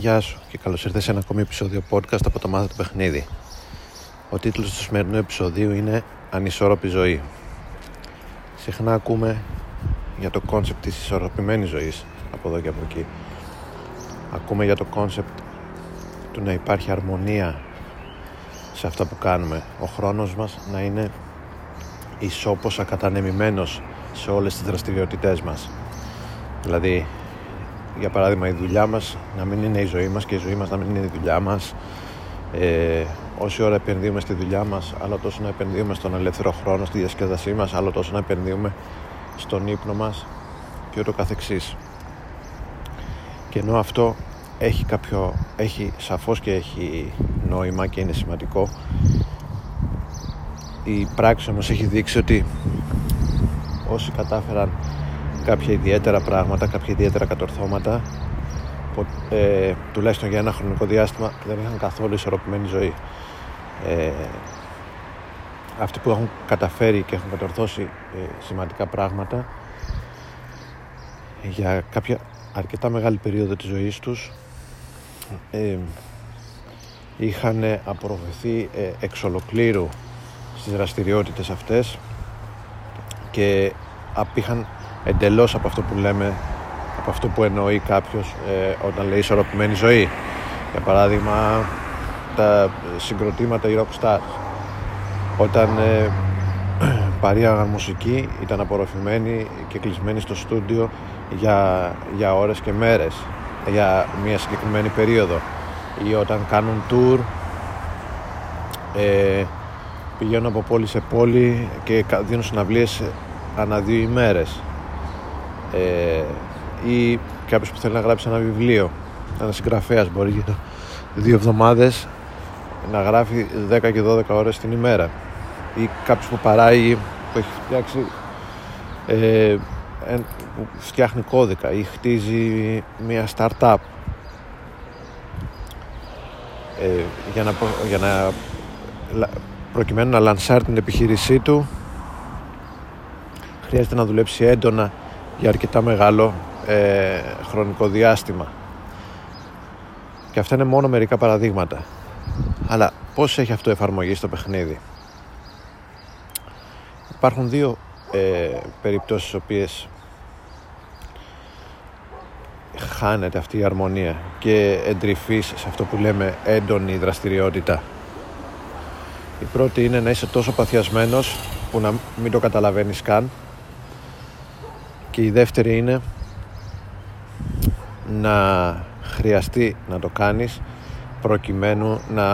Γεια σου και καλώς ήρθες σε ένα ακόμη επεισόδιο podcast από το Μάθα του Παιχνίδι. Ο τίτλος του σημερινού επεισοδίου είναι Ανισόρροπη ζωή. Συχνά ακούμε για το κόνσεπτ της ισορροπημένης ζωής από εδώ και από εκεί. Ακούμε για το κόνσεπτ του να υπάρχει αρμονία σε αυτά που κάνουμε. Ο χρόνος μας να είναι ισόποσα κατανεμημένος σε όλες τις δραστηριότητές μας. Δηλαδή για παράδειγμα η δουλειά μας να μην είναι η ζωή μας και η ζωή μας να μην είναι η δουλειά μας. Ε, όση ώρα επενδύουμε στη δουλειά μας άλλο τόσο να επενδύουμε στον ελεύθερο χρόνο στη διασκέδασή μας άλλο τόσο να επενδύουμε στον ύπνο μας και ούτω καθεξής. Και ενώ αυτό έχει κάποιο έχει σαφώς και έχει νόημα και είναι σημαντικό η πράξη όμως έχει δείξει ότι όσοι κατάφεραν κάποια ιδιαίτερα πράγματα, κάποια ιδιαίτερα κατορθώματα ε, τουλάχιστον για ένα χρονικό διάστημα δεν είχαν καθόλου ισορροπημένη ζωή. Ε, αυτοί που έχουν καταφέρει και έχουν κατορθώσει ε, σημαντικά πράγματα για κάποια αρκετά μεγάλη περίοδο της ζωής τους ε, είχαν απορροφηθεί ε, εξ ολοκλήρου στις δραστηριότητες αυτές και απήχαν εντελώς από αυτό που λέμε από αυτό που εννοεί κάποιος ε, όταν λέει ισορροπημένη ζωή. Για παράδειγμα τα συγκροτήματα οι rock stars. Όταν ε, παρήγαγαν μουσική ήταν απορροφημένοι και κλεισμένοι στο στούντιο για, για ώρες και μέρες για μια συγκεκριμένη περίοδο. Ή όταν κάνουν tour ε, πηγαίνουν από πόλη σε πόλη και δίνουν συναυλίες ανά δύο ημέρες ε, ή κάποιος που θέλει να γράψει ένα βιβλίο ένας συγγραφέας μπορεί για δύο εβδομάδες να γράφει 10 και 12 ώρες την ημέρα. Ή κάποιος που παράγει που έχει φτιάξει ε, που φτιάχνει κώδικα ή χτίζει μια startup. Ε, για, να, για να προκειμένου να λανσάρει την επιχείρησή του χρειάζεται να δουλέψει έντονα για αρκετά μεγάλο ε, χρονικό διάστημα. Και αυτά είναι μόνο μερικά παραδείγματα. Αλλά πώς έχει αυτό εφαρμογή στο παιχνίδι; Υπάρχουν δύο ε, περιπτώσεις οποίες χάνεται αυτή η αρμονία και εντρυφείς σε αυτό που λέμε έντονη δραστηριότητα. Η πρώτη είναι να είσαι τόσο παθιασμένος που να μην το καταλαβαίνεις καν και η δεύτερη είναι να χρειαστεί να το κάνεις προκειμένου να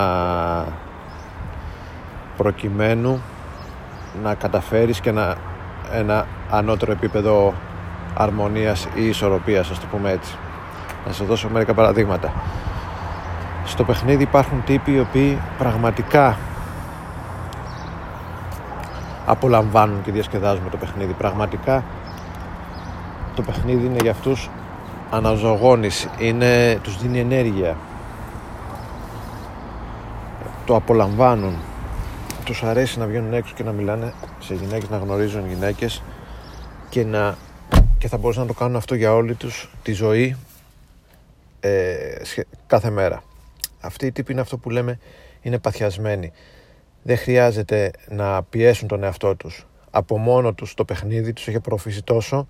προκειμένου να καταφέρεις και να ένα ανώτερο επίπεδο αρμονίας ή ισορροπίας ας το πούμε έτσι. Να σας δώσω μερικά παραδείγματα. Στο παιχνίδι υπάρχουν τύποι οι οποίοι πραγματικά απολαμβάνουν και διασκεδάζουν το παιχνίδι. Πραγματικά το παιχνίδι είναι για αυτούς αναζωογόνηση, είναι, τους δίνει ενέργεια. Το απολαμβάνουν. Τους αρέσει να βγαίνουν έξω και να μιλάνε σε γυναίκες, να γνωρίζουν γυναίκες και, να, και θα μπορούσαν να το κάνουν αυτό για όλη τους τη ζωή ε, κάθε μέρα. Αυτή η τύπη είναι αυτό που λέμε είναι παθιασμένοι. Δεν χρειάζεται να πιέσουν τον εαυτό τους. Από μόνο τους το παιχνίδι τους έχει απορροφήσει τόσο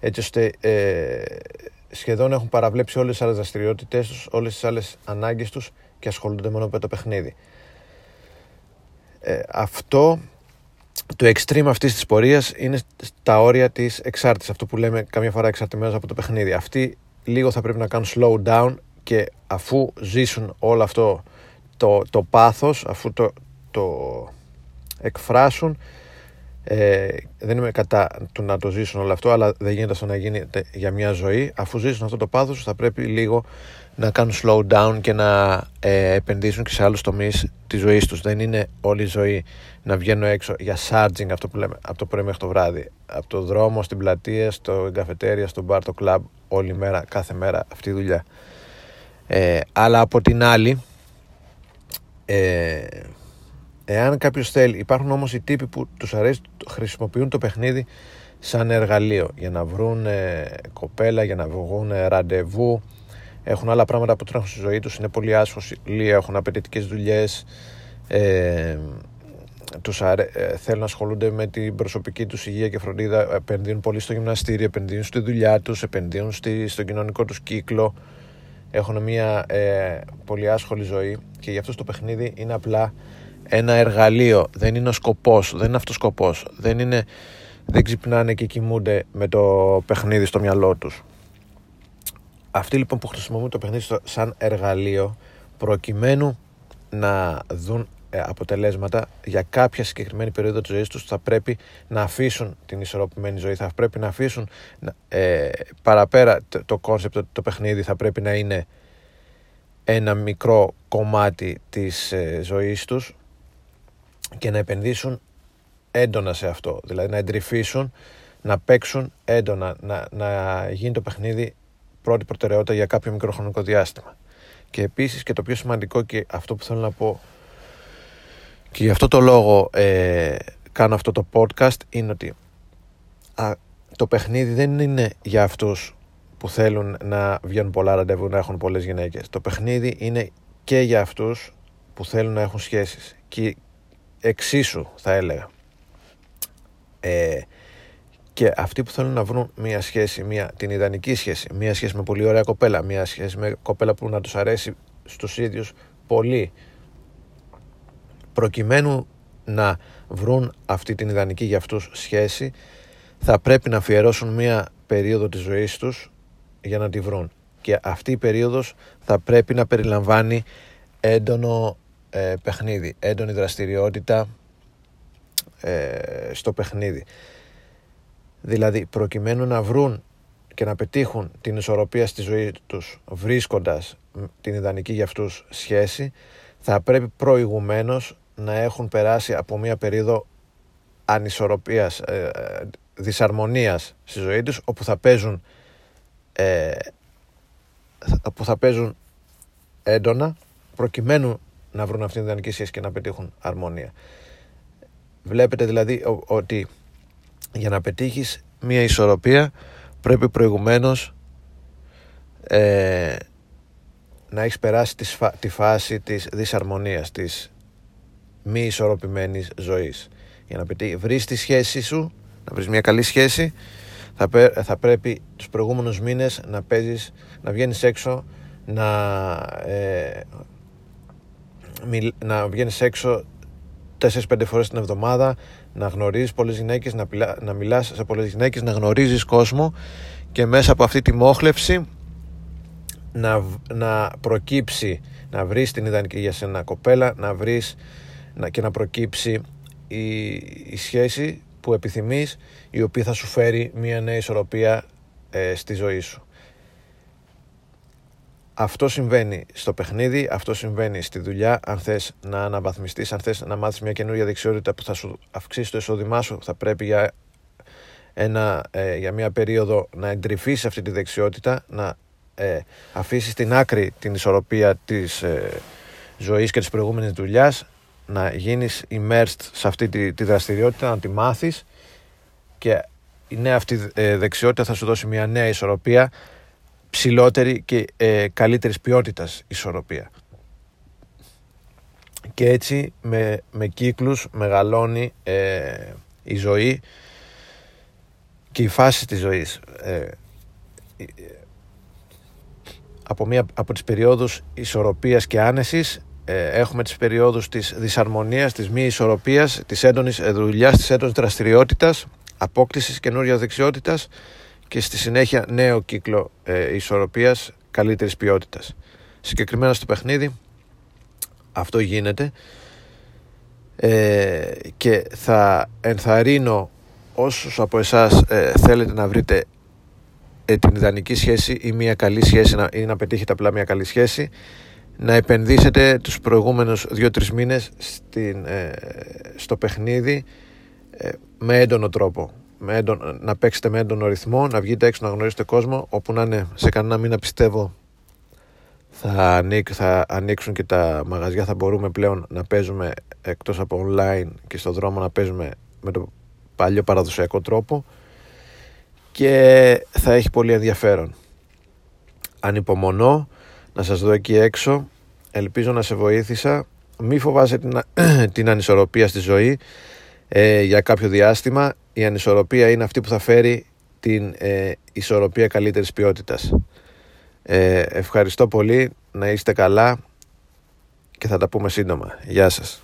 έτσι ώστε ε, σχεδόν έχουν παραβλέψει όλες τις άλλες δραστηριότητες τους, όλες τις άλλες ανάγκες τους και ασχολούνται μόνο με το παιχνίδι. Ε, αυτό, το extreme αυτής της πορείας είναι τα όρια της εξάρτησης, αυτό που λέμε καμιά φορά εξαρτημένος από το παιχνίδι. Αυτοί λίγο θα πρέπει να κάνουν slow down και αφού ζήσουν όλο αυτό το, το πάθος, αφού το, το εκφράσουν, ε, δεν είμαι κατά του να το ζήσουν όλο αυτό, αλλά δεν γίνεται αυτό να γίνει για μια ζωή. Αφού ζήσουν αυτό το πάθος, θα πρέπει λίγο να κάνουν slow down και να ε, επενδύσουν και σε άλλους τομείς της ζωής τους. Δεν είναι όλη η ζωή να βγαίνω έξω για charging αυτό που λέμε από το πρωί μέχρι το βράδυ. Από το δρόμο, στην πλατεία, στο καφετέρια, στο μπαρ, το κλαμπ, όλη μέρα, κάθε μέρα αυτή η δουλειά. Ε, αλλά από την άλλη, ε, Εάν κάποιος θέλει, υπάρχουν όμως οι τύποι που τους αρέσει, χρησιμοποιούν το παιχνίδι σαν εργαλείο για να βρουν κοπέλα, για να βγουν ραντεβού, έχουν άλλα πράγματα που τρέχουν στη ζωή τους, είναι πολύ άσχολοι, έχουν απαιτητικές δουλειές, ε, τους αρέ... Ε, θέλουν να ασχολούνται με την προσωπική τους υγεία και φροντίδα, επενδύουν πολύ στο γυμναστήριο, επενδύουν στη δουλειά τους, επενδύουν στη... στον κοινωνικό τους κύκλο, έχουν μια ε, πολύ άσχολη ζωή και γι' αυτό το παιχνίδι είναι απλά ένα εργαλείο, δεν είναι ο σκοπός, δεν είναι αυτός ο σκοπός, δεν, είναι, δεν ξυπνάνε και κοιμούνται με το παιχνίδι στο μυαλό τους. Αυτοί λοιπόν που χρησιμοποιούν το παιχνίδι σαν εργαλείο προκειμένου να δουν ε, αποτελέσματα για κάποια συγκεκριμένη περίοδο της ζωής τους θα πρέπει να αφήσουν την ισορροπημένη ζωή, θα πρέπει να αφήσουν ε, παραπέρα το κόνσεπτ το, το παιχνίδι θα πρέπει να είναι ένα μικρό κομμάτι της ε, ζωής τους και να επενδύσουν έντονα σε αυτό, δηλαδή να εντρυφήσουν, να παίξουν έντονα, να, να γίνει το παιχνίδι πρώτη προτεραιότητα για κάποιο μικρό χρονικό διάστημα. Και επίσης και το πιο σημαντικό και αυτό που θέλω να πω και γι' αυτό το λόγο ε, κάνω αυτό το podcast είναι ότι το παιχνίδι δεν είναι για αυτούς που θέλουν να βγαίνουν πολλά ραντεβού, να έχουν πολλές γυναίκες. Το παιχνίδι είναι και για αυτούς που θέλουν να έχουν σχέσεις. Και εξίσου θα έλεγα. Ε, και αυτοί που θέλουν να βρουν μια σχέση, μια, την ιδανική σχέση, μια σχέση με πολύ ωραία κοπέλα, μια σχέση με κοπέλα που να τους αρέσει στους ίδιους πολύ, προκειμένου να βρουν αυτή την ιδανική για αυτούς σχέση, θα πρέπει να αφιερώσουν μια περίοδο της ζωής τους για να τη βρουν. Και αυτή η περίοδος θα πρέπει να περιλαμβάνει έντονο ε, παιχνίδι, έντονη δραστηριότητα ε, στο παιχνίδι. Δηλαδή προκειμένου να βρουν και να πετύχουν την ισορροπία στη ζωή τους βρίσκοντας την ιδανική για αυτούς σχέση θα πρέπει προηγουμένως να έχουν περάσει από μια περίοδο ανισορροπίας, ε, ε δυσαρμονίας στη ζωή τους όπου θα παίζουν ε, που θα παίζουν έντονα προκειμένου να βρουν αυτήν την ιδανική σχέση και να πετύχουν αρμονία. Βλέπετε δηλαδή ότι για να πετύχεις μια ισορροπία πρέπει προηγουμένως ε, να έχεις περάσει τη, φάση της δυσαρμονίας, της μη ισορροπημένης ζωής. Για να πετύχεις, βρεις τη σχέση σου, να βρεις μια καλή σχέση, θα, θα πρέπει τους προηγούμενους μήνες να παίζεις, να βγαίνεις έξω, να, ε, να βγαίνεις έξω 4-5 φορές την εβδομάδα, να γνωρίζεις πολλές γυναίκες, να, να μιλάς σε πολλές γυναίκες, να γνωρίζεις κόσμο και μέσα από αυτή τη μόχλευση να, να προκύψει, να βρεις την ιδανική για σένα κοπέλα, να βρεις να, και να προκύψει η, η σχέση που επιθυμείς η οποία θα σου φέρει μια νέα ισορροπία ε, στη ζωή σου. Αυτό συμβαίνει στο παιχνίδι, αυτό συμβαίνει στη δουλειά. Αν θες να αναβαθμιστείς, αν θες να μάθεις μια καινούργια δεξιότητα που θα σου αυξήσει το εισόδημά σου, θα πρέπει για, ένα, ε, για μια περίοδο να εντρυφήσει αυτή τη δεξιότητα, να ε, αφήσεις στην άκρη την ισορροπία της ε, ζωής και της προηγούμενης δουλειάς, να γίνεις immersed σε αυτή τη, τη δραστηριότητα, να τη μάθεις και η νέα αυτή ε, δεξιότητα θα σου δώσει μια νέα ισορροπία ψηλότερη και ε, καλύτερης ποιότητας ισορροπία. Και έτσι με, με κύκλους μεγαλώνει ε, η ζωή και η φάση της ζωής. Ε, από, μια, από τις περιόδους ισορροπίας και άνεσης ε, έχουμε τις περιόδους της δυσαρμονίας, της μη ισορροπίας, της έντονης δουλειάς, της έντονης δραστηριότητας, απόκτησης καινούργιας δεξιότητας και στη συνέχεια νέο κύκλο ε, ισορροπίας καλύτερης ποιότητας. Συγκεκριμένα στο παιχνίδι αυτό γίνεται ε, και θα ενθαρρύνω όσους από εσάς ε, θέλετε να βρείτε ε, την ιδανική σχέση ή μια καλή σχέση ή να πετύχετε απλά μια καλή σχέση να επενδύσετε τους προηγούμενους 2-3 μήνες στην, ε, στο παιχνίδι με έντονο τρόπο με να παίξετε με έντονο ρυθμό, να βγείτε έξω να γνωρίσετε κόσμο, όπου να είναι σε κανένα μήνα πιστεύω θα, θα ανοίξουν και τα μαγαζιά, θα μπορούμε πλέον να παίζουμε εκτός από online και στο δρόμο να παίζουμε με το παλιό παραδοσιακό τρόπο και θα έχει πολύ ενδιαφέρον. Ανυπομονώ να σας δω εκεί έξω. Ελπίζω να σε βοήθησα. Μη φοβάσαι την, την ανισορροπία στη ζωή ε, για κάποιο διάστημα. Η ανισορροπία είναι αυτή που θα φέρει την ε, ισορροπία καλύτερης ποιότητας. Ε, ευχαριστώ πολύ, να είστε καλά και θα τα πούμε σύντομα. Γεια σας.